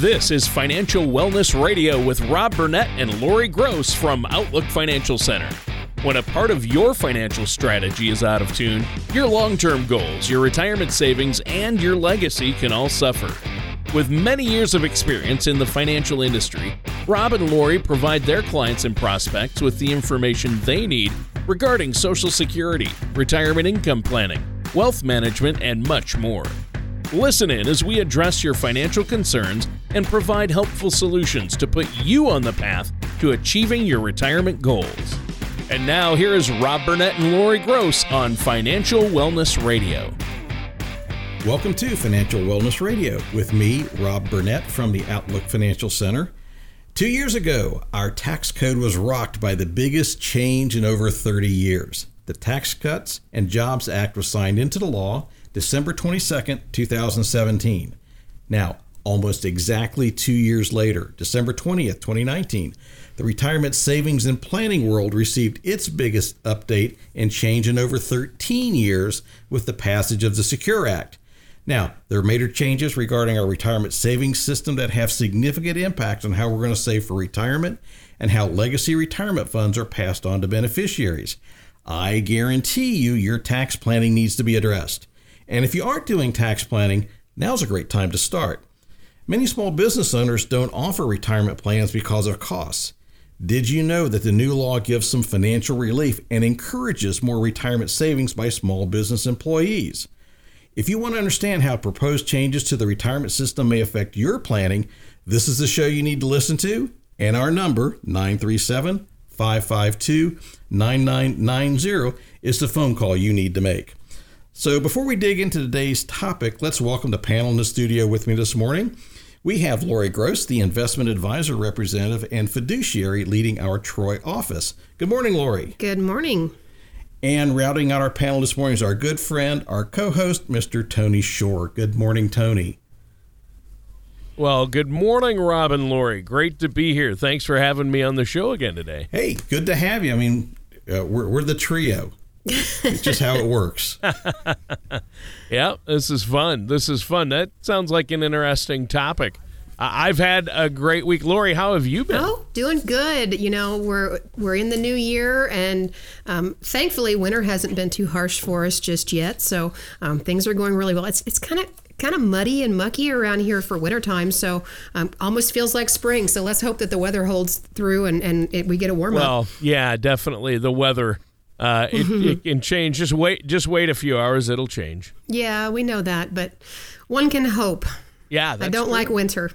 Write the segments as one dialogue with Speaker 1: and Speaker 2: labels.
Speaker 1: This is Financial Wellness Radio with Rob Burnett and Lori Gross from Outlook Financial Center. When a part of your financial strategy is out of tune, your long term goals, your retirement savings, and your legacy can all suffer. With many years of experience in the financial industry, Rob and Lori provide their clients and prospects with the information they need regarding Social Security, retirement income planning, wealth management, and much more. Listen in as we address your financial concerns and provide helpful solutions to put you on the path to achieving your retirement goals. And now, here is Rob Burnett and Lori Gross on Financial Wellness Radio.
Speaker 2: Welcome to Financial Wellness Radio with me, Rob Burnett from the Outlook Financial Center. Two years ago, our tax code was rocked by the biggest change in over 30 years. The Tax Cuts and Jobs Act was signed into the law December 22nd, 2017. Now, almost exactly two years later, December 20th, 2019, the retirement savings and planning world received its biggest update and change in over 13 years with the passage of the Secure Act. Now, there are major changes regarding our retirement savings system that have significant impact on how we're going to save for retirement and how legacy retirement funds are passed on to beneficiaries. I guarantee you your tax planning needs to be addressed. And if you aren't doing tax planning, now's a great time to start. Many small business owners don't offer retirement plans because of costs. Did you know that the new law gives some financial relief and encourages more retirement savings by small business employees? If you want to understand how proposed changes to the retirement system may affect your planning, this is the show you need to listen to. And our number, 937 552 9990, is the phone call you need to make. So, before we dig into today's topic, let's welcome the panel in the studio with me this morning. We have Lori Gross, the investment advisor representative and fiduciary leading our Troy office. Good morning, Lori.
Speaker 3: Good morning.
Speaker 2: And routing out our panel this morning is our good friend, our co host, Mr. Tony Shore. Good morning, Tony.
Speaker 1: Well, good morning, Rob and Lori. Great to be here. Thanks for having me on the show again today.
Speaker 2: Hey, good to have you. I mean, uh, we're, we're the trio it's just how it works.
Speaker 1: yeah, this is fun. This is fun. That sounds like an interesting topic. I've had a great week. Lori, how have you been?
Speaker 3: Oh, doing good. You know, we're we're in the new year, and um, thankfully, winter hasn't been too harsh for us just yet. So um, things are going really well. It's it's kind of kind of muddy and mucky around here for wintertime, so um, almost feels like spring. So let's hope that the weather holds through and and it, we get a warm
Speaker 1: well,
Speaker 3: up.
Speaker 1: Well, yeah, definitely the weather uh, it, it, can change. Just wait. Just wait a few hours. It'll change.
Speaker 3: Yeah, we know that, but one can hope.
Speaker 1: Yeah,
Speaker 3: I don't true. like winter.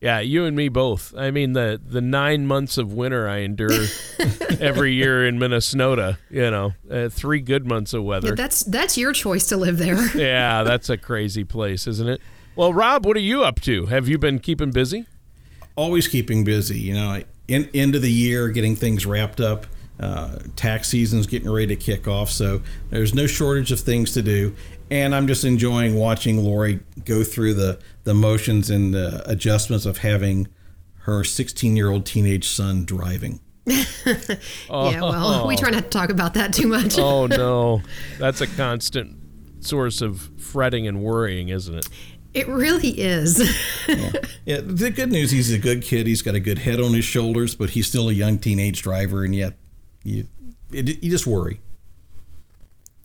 Speaker 1: Yeah, you and me both. I mean, the the nine months of winter I endure every year in Minnesota. You know, uh, three good months of weather. Yeah,
Speaker 3: that's that's your choice to live there.
Speaker 1: yeah, that's a crazy place, isn't it? Well, Rob, what are you up to? Have you been keeping busy?
Speaker 2: Always keeping busy. You know, in, end of the year, getting things wrapped up. Uh, tax season's getting ready to kick off, so there's no shortage of things to do. And I'm just enjoying watching Lori go through the, the motions and the adjustments of having her 16 year old teenage son driving.
Speaker 3: yeah, well, we try not to talk about that too much.
Speaker 1: oh, no. That's a constant source of fretting and worrying, isn't it?
Speaker 3: It really is.
Speaker 2: yeah. yeah. The good news, he's a good kid. He's got a good head on his shoulders, but he's still a young teenage driver, and yet you it, you just worry.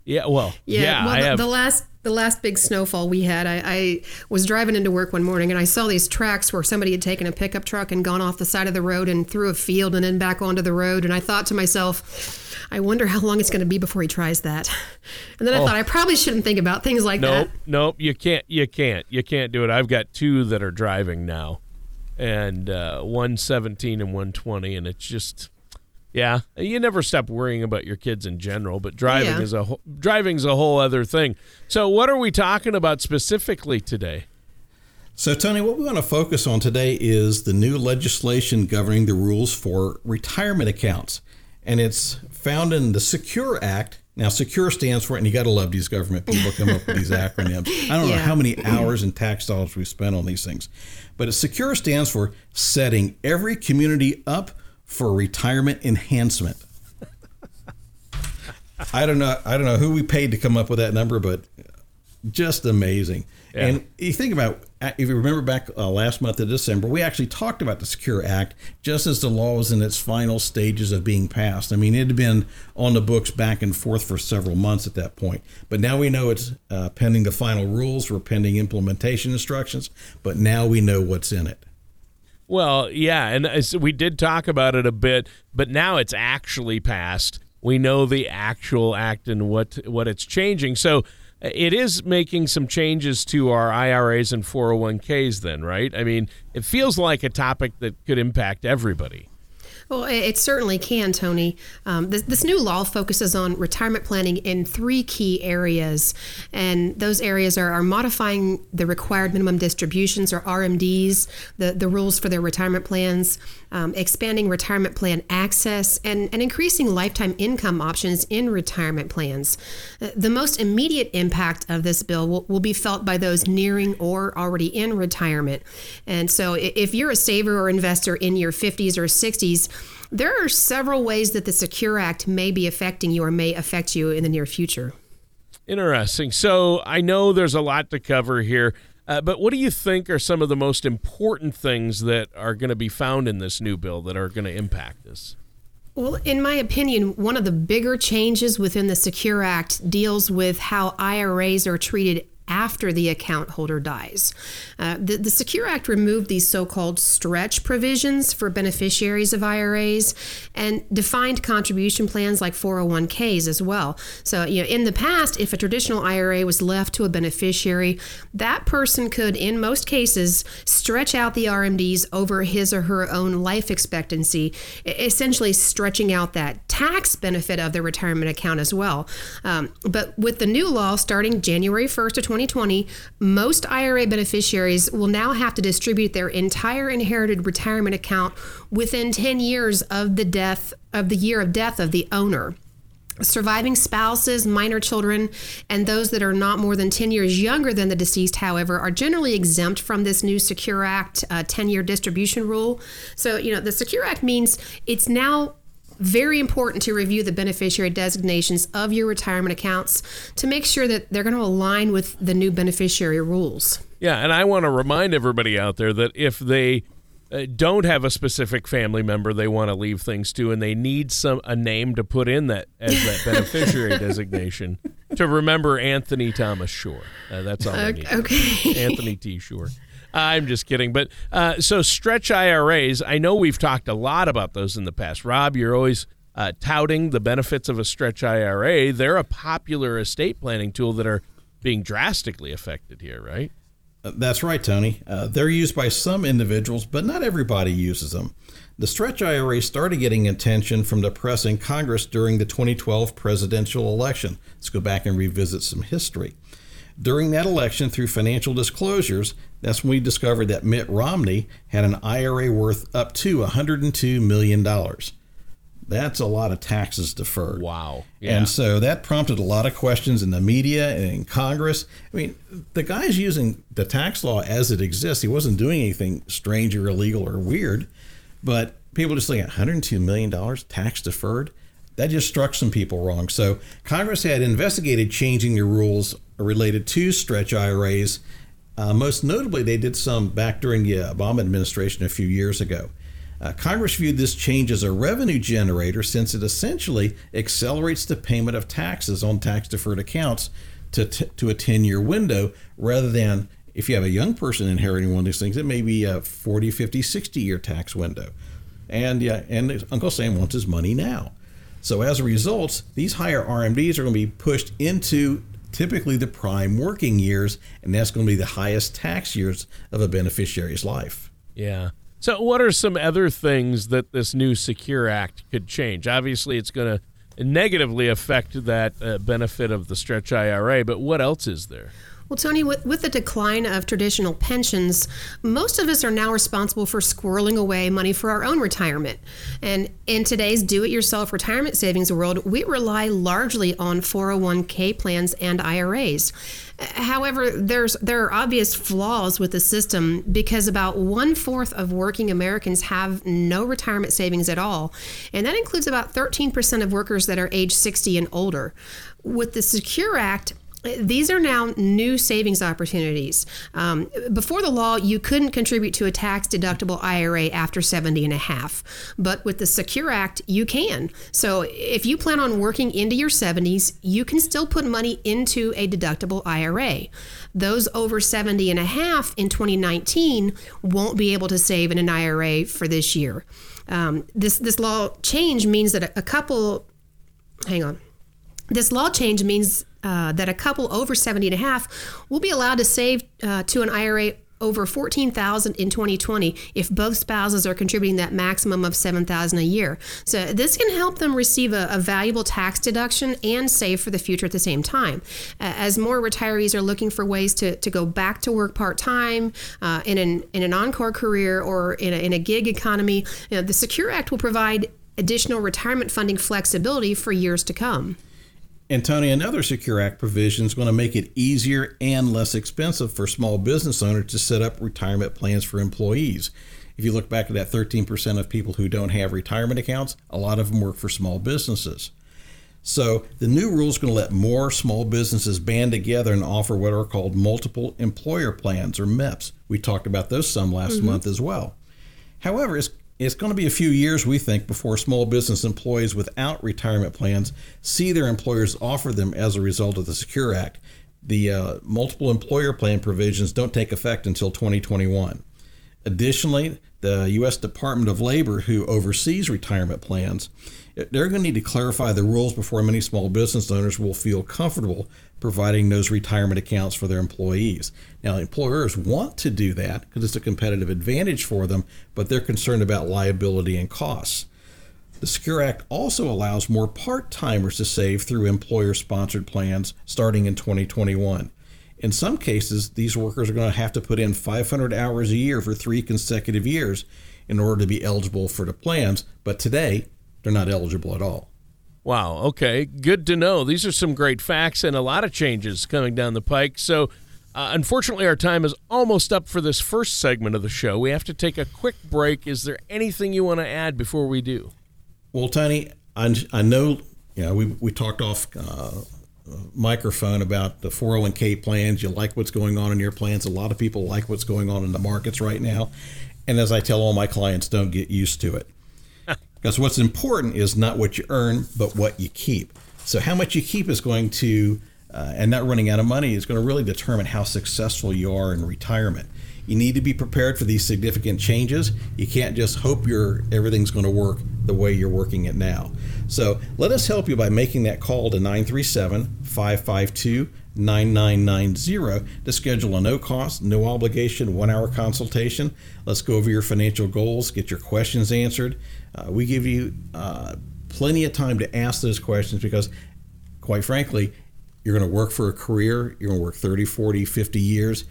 Speaker 1: Yeah, well, yeah. yeah
Speaker 3: well,
Speaker 1: the,
Speaker 3: have... the, last the last big snowfall we had, I, I, was driving into work one morning and I saw these tracks where somebody had taken a pickup truck and gone off the side of the road and through a field and then back onto the road. And I thought to myself, I wonder how long it's going to be before he tries that. And then I oh. thought I probably shouldn't think about things like
Speaker 1: nope,
Speaker 3: that.
Speaker 1: Nope, nope, you can't. You can't. You can't do it. I've got two that are driving now, and uh, one 17 and one twenty, and it's just yeah, you never stop worrying about your kids in general, but driving yeah. is a driving's a whole other thing. So, what are we talking about specifically today?
Speaker 2: So, Tony, what we want to focus on today is the new legislation governing the rules for retirement accounts, and it's found in the Secure Act. Now, Secure stands for, and you got to love these government people come up with these acronyms. I don't yeah. know how many hours and tax dollars we spent on these things, but Secure stands for setting every community up for retirement enhancement. I don't know. I don't know who we paid to come up with that number, but just amazing. Yeah. And you think about if you remember back uh, last month of December, we actually talked about the Secure Act just as the law was in its final stages of being passed. I mean, it had been on the books back and forth for several months at that point. But now we know it's uh, pending the final rules, we're pending implementation instructions, but now we know what's in it.
Speaker 1: Well, yeah, and we did talk about it a bit, but now it's actually passed. We know the actual act and what what it's changing. So uh, it is making some changes to our IRAs and 401ks then, right? I mean, it feels like a topic that could impact everybody.
Speaker 3: Well, it certainly can, Tony. Um, this, this, new law focuses on retirement planning in three key areas, and those areas are, are, modifying the required minimum distributions or RMDs, the, the rules for their retirement plans, um, expanding retirement plan access, and, and increasing lifetime income options in retirement plans. Uh, the most immediate impact of this bill will, will be felt by those nearing or already in retirement. And so, if you're a saver or investor in your 50s or 60s, there are several ways that the Secure Act may be affecting you or may affect you in the near future.
Speaker 1: Interesting. So I know there's a lot to cover here, uh, but what do you think are some of the most important things that are going to be found in this new bill that are going to impact this?
Speaker 3: Well, in my opinion, one of the bigger changes within the Secure Act deals with how IRAs are treated after the account holder dies. Uh, the, the Secure Act removed these so called stretch provisions for beneficiaries of IRAs and defined contribution plans like 401ks as well. So, you know, in the past, if a traditional IRA was left to a beneficiary, that person could, in most cases, stretch out the RMDs over his or her own life expectancy, essentially stretching out that tax benefit of their retirement account as well. Um, but with the new law starting January 1st of 2020, most IRA beneficiaries will now have to distribute their entire inherited retirement account within 10 years of the death of the year of death of the owner. Surviving spouses, minor children, and those that are not more than 10 years younger than the deceased, however, are generally exempt from this new Secure Act 10 uh, year distribution rule. So, you know, the Secure Act means it's now very important to review the beneficiary designations of your retirement accounts to make sure that they're going to align with the new beneficiary rules.
Speaker 1: Yeah, and I want to remind everybody out there that if they uh, don't have a specific family member they want to leave things to and they need some a name to put in that as that beneficiary designation to remember Anthony Thomas Shore. Uh, that's all I need.
Speaker 3: Okay.
Speaker 1: Anthony T. Shore. I'm just kidding. But uh, so stretch IRAs, I know we've talked a lot about those in the past. Rob, you're always uh, touting the benefits of a stretch IRA. They're a popular estate planning tool that are being drastically affected here, right?
Speaker 2: Uh, that's right, Tony. Uh, they're used by some individuals, but not everybody uses them. The stretch IRA started getting attention from the press and Congress during the 2012 presidential election. Let's go back and revisit some history. During that election, through financial disclosures, that's when we discovered that Mitt Romney had an IRA worth up to $102 million. That's a lot of taxes deferred.
Speaker 1: Wow. Yeah.
Speaker 2: And so that prompted a lot of questions in the media and in Congress. I mean, the guy's using the tax law as it exists. He wasn't doing anything strange or illegal or weird, but people just think $102 million tax deferred. That just struck some people wrong. So Congress had investigated changing the rules related to stretch IRAs. Uh, most notably, they did some back during the Obama administration a few years ago. Uh, Congress viewed this change as a revenue generator since it essentially accelerates the payment of taxes on tax deferred accounts to, t- to a 10 year window rather than if you have a young person inheriting one of these things, it may be a 40, 50, 60 year tax window. And yeah, and Uncle Sam wants his money now. So as a result, these higher RMDs are going to be pushed into typically the prime working years, and that's going to be the highest tax years of a beneficiary's life.
Speaker 1: Yeah. So, what are some other things that this new Secure Act could change? Obviously, it's going to negatively affect that uh, benefit of the stretch IRA, but what else is there?
Speaker 3: Well, Tony, with, with the decline of traditional pensions, most of us are now responsible for squirreling away money for our own retirement. And in today's do it yourself retirement savings world, we rely largely on 401k plans and IRAs. However, there's there are obvious flaws with the system because about one fourth of working Americans have no retirement savings at all, and that includes about 13% of workers that are age 60 and older. With the Secure Act, these are now new savings opportunities. Um, before the law, you couldn't contribute to a tax deductible IRA after 70 and a half. But with the Secure Act, you can. So if you plan on working into your 70s, you can still put money into a deductible IRA. Those over 70 and a half in 2019 won't be able to save in an IRA for this year. Um, this, this law change means that a, a couple, hang on. This law change means uh, that a couple over 70 and a half will be allowed to save uh, to an IRA over 14,000 in 2020 if both spouses are contributing that maximum of 7,000 a year. So this can help them receive a, a, valuable tax deduction and save for the future at the same time. As more retirees are looking for ways to, to go back to work part-time uh, in an in an encore career or in a, in a gig economy, you know, the Secure Act will provide additional retirement funding flexibility for years to come.
Speaker 2: And Tony, another Secure Act provision is going to make it easier and less expensive for small business owners to set up retirement plans for employees. If you look back at that 13% of people who don't have retirement accounts, a lot of them work for small businesses. So the new rule is going to let more small businesses band together and offer what are called multiple employer plans or MEPs. We talked about those some last mm-hmm. month as well. However, it's it's going to be a few years, we think, before small business employees without retirement plans see their employers offer them as a result of the Secure Act. The uh, multiple employer plan provisions don't take effect until 2021. Additionally, the U.S. Department of Labor, who oversees retirement plans, they're going to need to clarify the rules before many small business owners will feel comfortable providing those retirement accounts for their employees. Now, employers want to do that because it's a competitive advantage for them, but they're concerned about liability and costs. The Secure Act also allows more part timers to save through employer sponsored plans starting in 2021. In some cases, these workers are going to have to put in 500 hours a year for three consecutive years in order to be eligible for the plans, but today they're not eligible at all.
Speaker 1: Wow. Okay. Good to know. These are some great facts and a lot of changes coming down the pike. So, uh, unfortunately, our time is almost up for this first segment of the show. We have to take a quick break. Is there anything you want to add before we do?
Speaker 2: Well, Tony, I, I know you know we, we talked off uh, microphone about the 401k plans. You like what's going on in your plans. A lot of people like what's going on in the markets right now. And as I tell all my clients, don't get used to it. Because what's important is not what you earn, but what you keep. So, how much you keep is going to, uh, and not running out of money is going to really determine how successful you are in retirement. You need to be prepared for these significant changes. You can't just hope your everything's going to work the way you're working it now. So, let us help you by making that call to 937 552 9990 to schedule a no cost, no obligation, one hour consultation. Let's go over your financial goals, get your questions answered. Uh, we give you uh, plenty of time to ask those questions because, quite frankly, you're going to work for a career, you're going to work 30, 40, 50 years,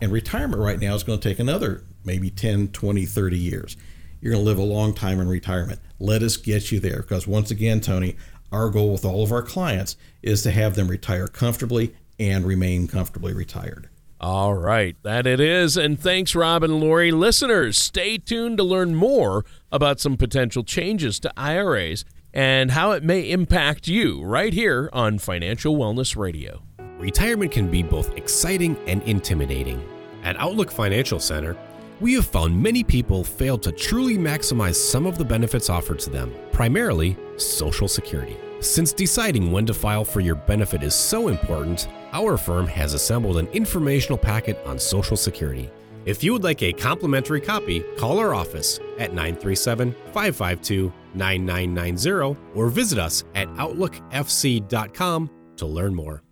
Speaker 2: and retirement right now is going to take another maybe 10, 20, 30 years. You're going to live a long time in retirement. Let us get you there because, once again, Tony, our goal with all of our clients is to have them retire comfortably and remain comfortably retired.
Speaker 1: All right, that it is. And thanks, Rob and Lori. Listeners, stay tuned to learn more about some potential changes to IRAs and how it may impact you right here on Financial Wellness Radio.
Speaker 4: Retirement can be both exciting and intimidating. At Outlook Financial Center, we have found many people fail to truly maximize some of the benefits offered to them, primarily Social Security. Since deciding when to file for your benefit is so important, our firm has assembled an informational packet on Social Security. If you would like a complimentary copy, call our office at 937 552 9990 or visit us at OutlookFC.com to learn more.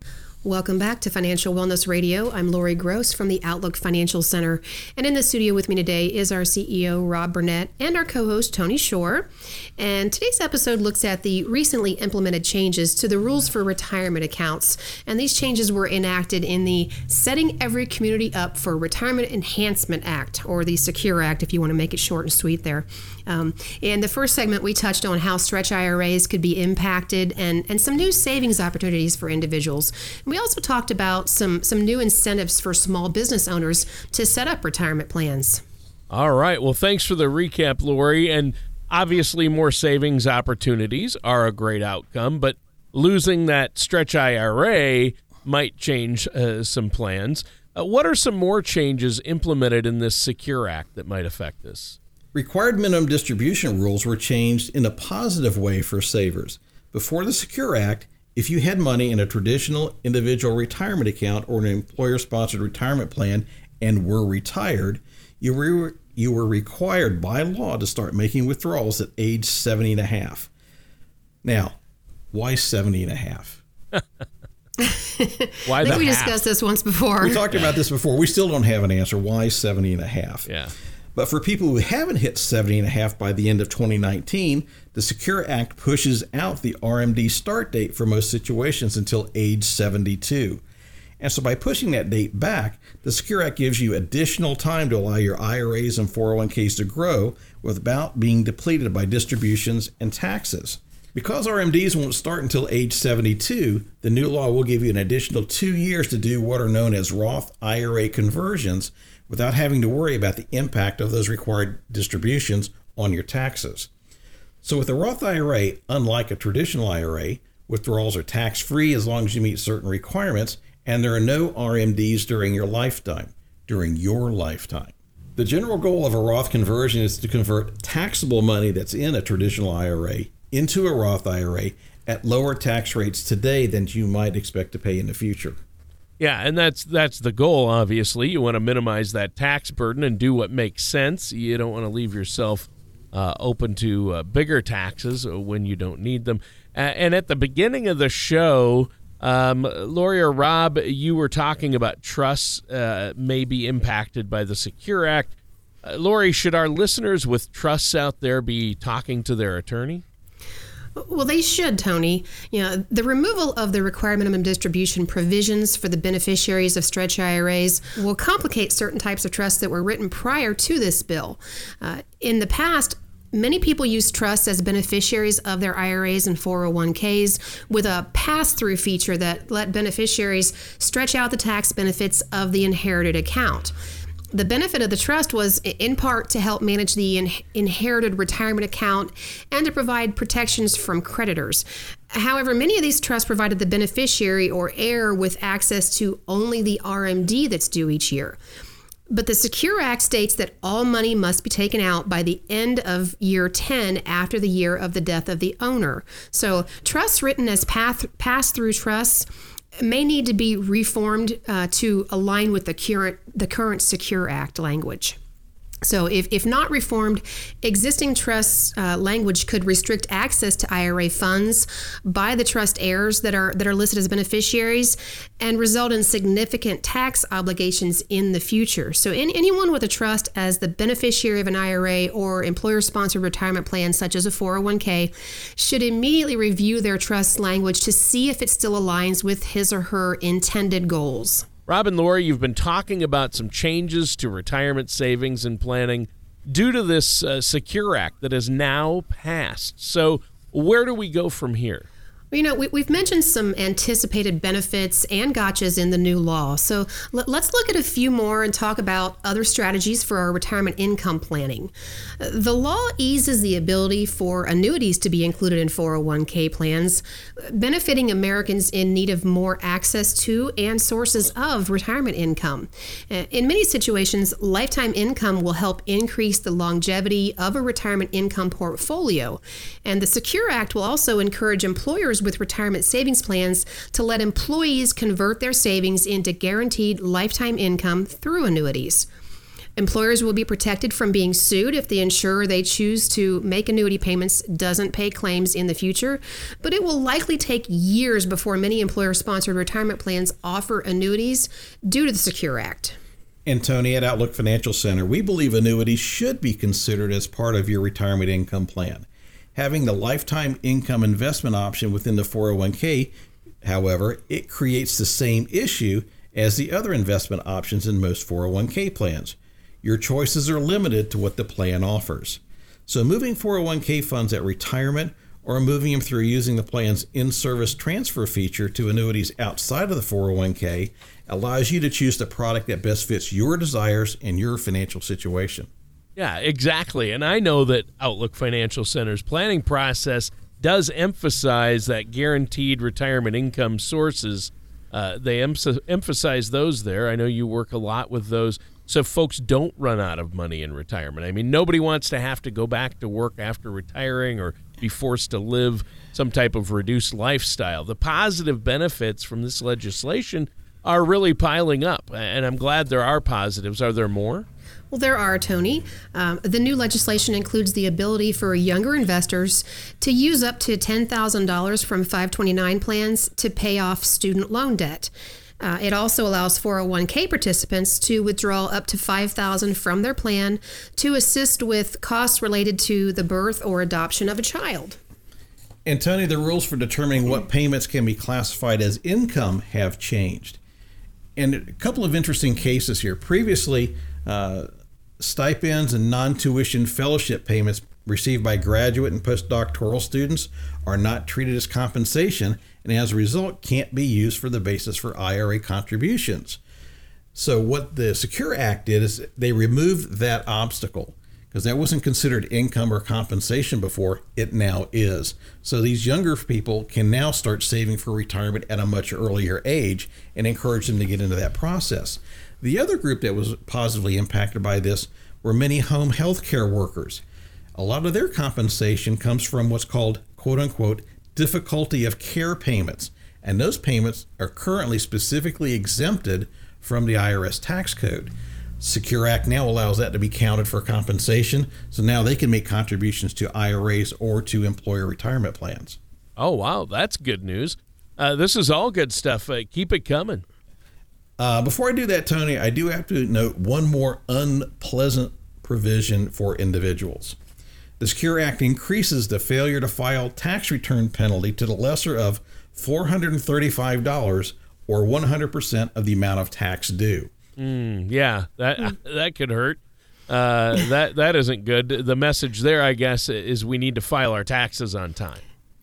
Speaker 3: Welcome back to Financial Wellness Radio. I'm Lori Gross from the Outlook Financial Center. And in the studio with me today is our CEO, Rob Burnett, and our co host, Tony Shore. And today's episode looks at the recently implemented changes to the rules for retirement accounts. And these changes were enacted in the Setting Every Community Up for Retirement Enhancement Act, or the Secure Act, if you want to make it short and sweet there. Um, in the first segment, we touched on how stretch IRAs could be impacted and, and some new savings opportunities for individuals. And we also talked about some, some new incentives for small business owners to set up retirement plans.
Speaker 1: All right. Well, thanks for the recap, Lori. And obviously, more savings opportunities are a great outcome, but losing that stretch IRA might change uh, some plans. Uh, what are some more changes implemented in this Secure Act that might affect this?
Speaker 2: Required minimum distribution rules were changed in a positive way for savers. Before the Secure Act, if you had money in a traditional individual retirement account or an employer sponsored retirement plan and were retired, you were, you were required by law to start making withdrawals at age 70 and a half. Now, why 70 and a half?
Speaker 1: Why
Speaker 3: I think
Speaker 1: the
Speaker 3: we
Speaker 1: half?
Speaker 3: discussed this once before.
Speaker 2: We talked about this before. We still don't have an answer. Why 70 and a half?
Speaker 1: Yeah.
Speaker 2: But for people who haven't hit 70 and a half by the end of 2019, the Secure Act pushes out the RMD start date for most situations until age 72. And so by pushing that date back, the Secure Act gives you additional time to allow your IRAs and 401ks to grow without being depleted by distributions and taxes. Because RMDs won't start until age 72, the new law will give you an additional two years to do what are known as Roth IRA conversions without having to worry about the impact of those required distributions on your taxes. So, with a Roth IRA, unlike a traditional IRA, withdrawals are tax free as long as you meet certain requirements, and there are no RMDs during your lifetime. During your lifetime. The general goal of a Roth conversion is to convert taxable money that's in a traditional IRA into a Roth IRA at lower tax rates today than you might expect to pay in the future.
Speaker 1: Yeah, and that's that's the goal. Obviously, you want to minimize that tax burden and do what makes sense. You don't want to leave yourself uh, open to uh, bigger taxes when you don't need them. Uh, and at the beginning of the show, um, Lori or Rob, you were talking about trusts uh, may be impacted by the Secure Act. Uh, Lori, should our listeners with trusts out there be talking to their attorney?
Speaker 3: Well, they should, Tony. You know, the removal of the required minimum distribution provisions for the beneficiaries of stretch IRAs will complicate certain types of trusts that were written prior to this bill. Uh, in the past, Many people use trusts as beneficiaries of their IRAs and 401ks with a pass through feature that let beneficiaries stretch out the tax benefits of the inherited account. The benefit of the trust was in part to help manage the in- inherited retirement account and to provide protections from creditors. However, many of these trusts provided the beneficiary or heir with access to only the RMD that's due each year. But the Secure Act states that all money must be taken out by the end of year 10 after the year of the death of the owner. So, trusts written as pass through trusts may need to be reformed uh, to align with the current the current Secure Act language. So, if, if not reformed, existing trust uh, language could restrict access to IRA funds by the trust heirs that are that are listed as beneficiaries, and result in significant tax obligations in the future. So, in, anyone with a trust as the beneficiary of an IRA or employer-sponsored retirement plan, such as a 401k, should immediately review their trust language to see if it still aligns with his or her intended goals.
Speaker 1: Rob and Lori, you've been talking about some changes to retirement savings and planning due to this uh, Secure Act that has now passed. So, where do we go from here?
Speaker 3: You know, we, have mentioned some anticipated benefits and gotchas in the new law. So let, us look at a few more and talk about other strategies for our retirement income planning. The law eases the ability for annuities to be included in 401k plans, benefiting Americans in need of more access to and sources of retirement income. Uh, in many situations, lifetime income will help increase the longevity of a retirement income portfolio. And the Secure Act will also encourage employers with retirement savings plans to let employees convert their savings into guaranteed lifetime income through annuities. Employers will be protected from being sued if the insurer they choose to make annuity payments doesn't pay claims in the future, but it will likely take years before many employer sponsored retirement plans offer annuities due to the Secure Act.
Speaker 2: And Tony at Outlook Financial Center, we believe annuities should be considered as part of your retirement income plan. Having the lifetime income investment option within the 401k, however, it creates the same issue as the other investment options in most 401k plans. Your choices are limited to what the plan offers. So, moving 401k funds at retirement or moving them through using the plan's in service transfer feature to annuities outside of the 401k allows you to choose the product that best fits your desires and your financial situation.
Speaker 1: Yeah, exactly. And I know that Outlook Financial Center's planning process does emphasize that guaranteed retirement income sources uh, they em- emphasize those there. I know you work a lot with those so folks don't run out of money in retirement. I mean, nobody wants to have to go back to work after retiring or be forced to live some type of reduced lifestyle. The positive benefits from this legislation are really piling up, and I'm glad there are positives. Are there more?
Speaker 3: Well, there are, Tony. Um, the new legislation includes the ability for younger investors to use up to $10,000 from 529 plans to pay off student loan debt. Uh, it also allows 401k participants to withdraw up to 5000 from their plan to assist with costs related to the birth or adoption of a child.
Speaker 2: And Tony, the rules for determining what payments can be classified as income have changed. And a couple of interesting cases here. Previously, uh, stipends and non tuition fellowship payments received by graduate and postdoctoral students are not treated as compensation and as a result can't be used for the basis for IRA contributions. So, what the Secure Act did is they removed that obstacle because that wasn't considered income or compensation before. It now is. So, these younger people can now start saving for retirement at a much earlier age and encourage them to get into that process. The other group that was positively impacted by this were many home health care workers. A lot of their compensation comes from what's called quote unquote difficulty of care payments, and those payments are currently specifically exempted from the IRS tax code. Secure Act now allows that to be counted for compensation, so now they can make contributions to IRAs or to employer retirement plans.
Speaker 1: Oh, wow, that's good news. Uh, this is all good stuff. Uh, keep it coming.
Speaker 2: Uh, before I do that, Tony, I do have to note one more unpleasant provision for individuals. The Secure Act increases the failure to file tax return penalty to the lesser of $435 or 100% of the amount of tax due.
Speaker 1: Mm, yeah, that mm. that could hurt. Uh, that that isn't good. The message there, I guess, is we need to file our taxes on time.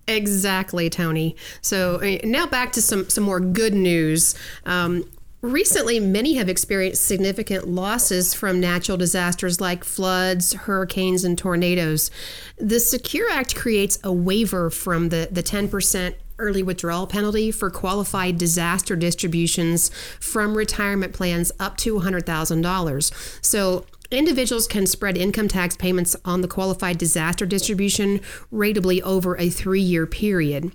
Speaker 3: Exactly, Tony. So uh, now back to some some more good news. Um, Recently, many have experienced significant losses from natural disasters like floods, hurricanes, and tornadoes. The Secure Act creates a waiver from the, the 10% early withdrawal penalty for qualified disaster distributions from retirement plans up to $100,000. So, Individuals can spread income tax payments on the qualified disaster distribution ratably over a three year period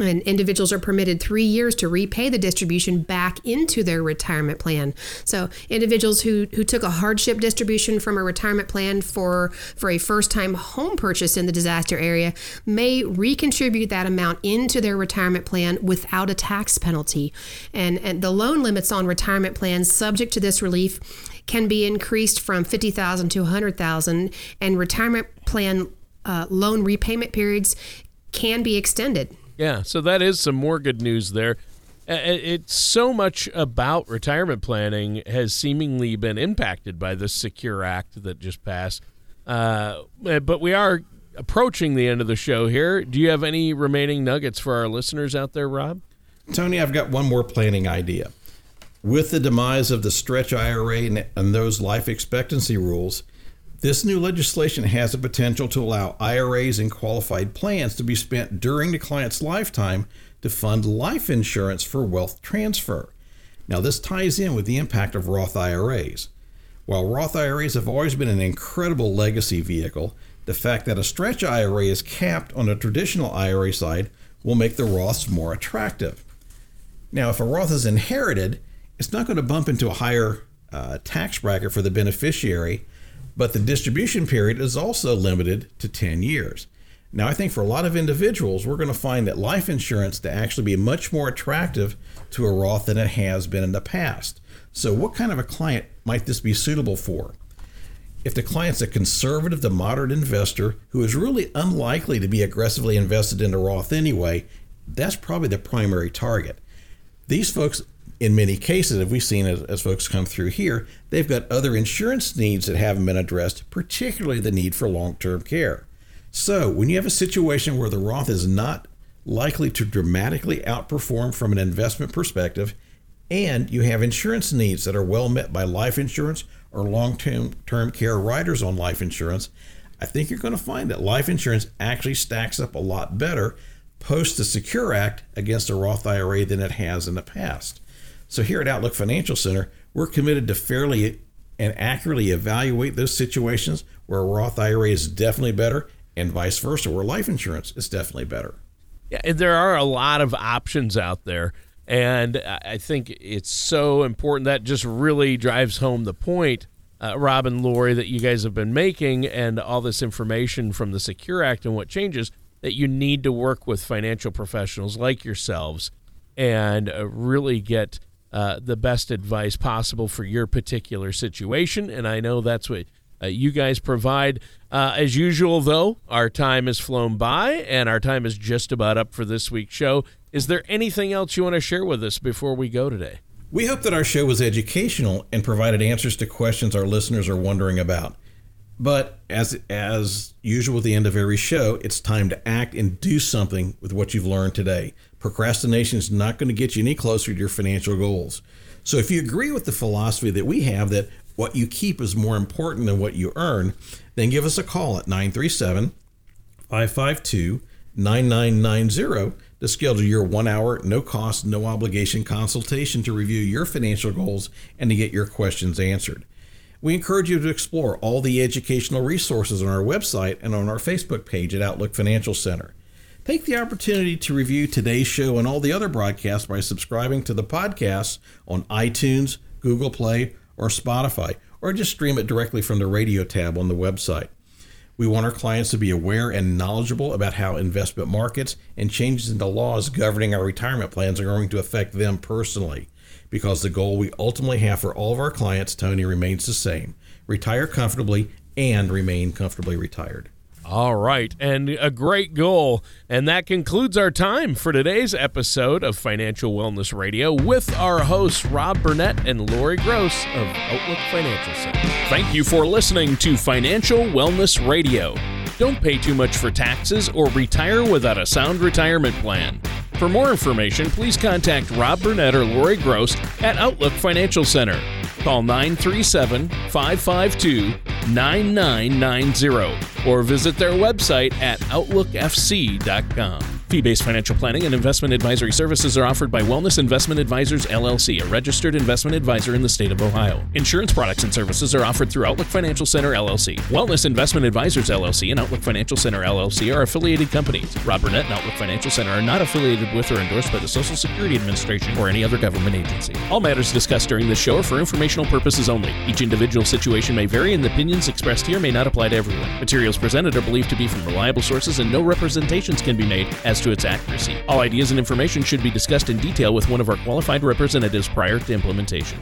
Speaker 3: and individuals are permitted three years to repay the distribution back into their retirement plan. So individuals who, who took a hardship distribution from a retirement plan for for a first time home purchase in the disaster area may recontribute that amount into their retirement plan without a tax penalty. And, and the loan limits on retirement plans subject to this relief can be increased from 50,000 to 100,000 and retirement plan uh, loan repayment periods can be extended.
Speaker 1: Yeah, so that is some more good news there. It's so much about retirement planning has seemingly been impacted by the Secure Act that just passed. Uh, but we are approaching the end of the show here. Do you have any remaining nuggets for our listeners out there, Rob?
Speaker 2: Tony, I've got one more planning idea. With the demise of the stretch IRA and those life expectancy rules, this new legislation has the potential to allow IRAs and qualified plans to be spent during the client's lifetime to fund life insurance for wealth transfer. Now, this ties in with the impact of Roth IRAs. While Roth IRAs have always been an incredible legacy vehicle, the fact that a stretch IRA is capped on a traditional IRA side will make the Roths more attractive. Now, if a Roth is inherited, it's not going to bump into a higher uh, tax bracket for the beneficiary but the distribution period is also limited to 10 years. Now, I think for a lot of individuals, we're going to find that life insurance to actually be much more attractive to a Roth than it has been in the past. So, what kind of a client might this be suitable for? If the client's a conservative to moderate investor who is really unlikely to be aggressively invested into Roth anyway, that's probably the primary target. These folks in many cases, if we've seen as, as, folks come through here, they've got other insurance needs that haven't been addressed, particularly the need for long term care. So, when you have a situation where the Roth is not likely to dramatically outperform from an investment perspective, and you have insurance needs that are well met by life insurance or long term care riders on life insurance, I think you're going to find that life insurance actually stacks up a lot better post the Secure Act against a Roth IRA than it has in the past. So here at Outlook Financial Center, we're committed to fairly and accurately evaluate those situations where a Roth IRA is definitely better and vice versa, where life insurance is definitely better.
Speaker 1: Yeah, there are a lot of options out there. And I think it's so important that just really drives home the point, uh, Rob and Lori, that you guys have been making and all this information from the Secure Act and what changes that you need to work with financial professionals like yourselves and uh, really get uh, the best advice possible for your particular situation. And I know that's what uh, you guys provide. Uh, as usual, though, our time has flown by and our time is just about up for this week's show. Is there anything else you want to share with us before we go today?
Speaker 2: We hope that our show was educational and provided answers to questions our listeners are wondering about. But as as usual at the end of every show, it's time to act and do something with what you've learned today. Procrastination is not going to get you any closer to your financial goals. So if you agree with the philosophy that we have that what you keep is more important than what you earn, then give us a call at 937 552 9990 to schedule your one hour, no cost, no obligation consultation to review your financial goals and to get your questions answered. We encourage you to explore all the educational resources on our website and on our Facebook page at Outlook Financial Center. Take the opportunity to review today's show and all the other broadcasts by subscribing to the podcast on iTunes, Google Play, or Spotify, or just stream it directly from the radio tab on the website. We want our clients to be aware and knowledgeable about how investment markets and changes in the laws governing our retirement plans are going to affect them personally. Because the goal we ultimately have for all of our clients, Tony, remains the same retire comfortably and remain comfortably retired.
Speaker 1: All right, and a great goal. And that concludes our time for today's episode of Financial Wellness Radio with our hosts, Rob Burnett and Lori Gross of Outlook Financial Center. Thank you for listening to Financial Wellness Radio. Don't pay too much for taxes or retire without a sound retirement plan. For more information, please contact Rob Burnett or Lori Gross at Outlook Financial Center. Call 937 552 9990 or visit their website at OutlookFC.com. Fee based financial planning and investment advisory services are offered by Wellness Investment Advisors LLC, a registered investment advisor in the state of Ohio. Insurance products and services are offered through Outlook Financial Center LLC. Wellness Investment Advisors LLC and Outlook Financial Center LLC are affiliated companies. Rob Burnett and Outlook Financial Center are not affiliated with or endorsed by the Social Security Administration or any other government agency. All matters discussed during this show are for informational purposes only. Each individual situation may vary, and the opinions expressed here may not apply to everyone. Materials presented are believed to be from reliable sources, and no representations can be made as to its accuracy. All ideas and information should be discussed in detail with one of our qualified representatives prior to implementation.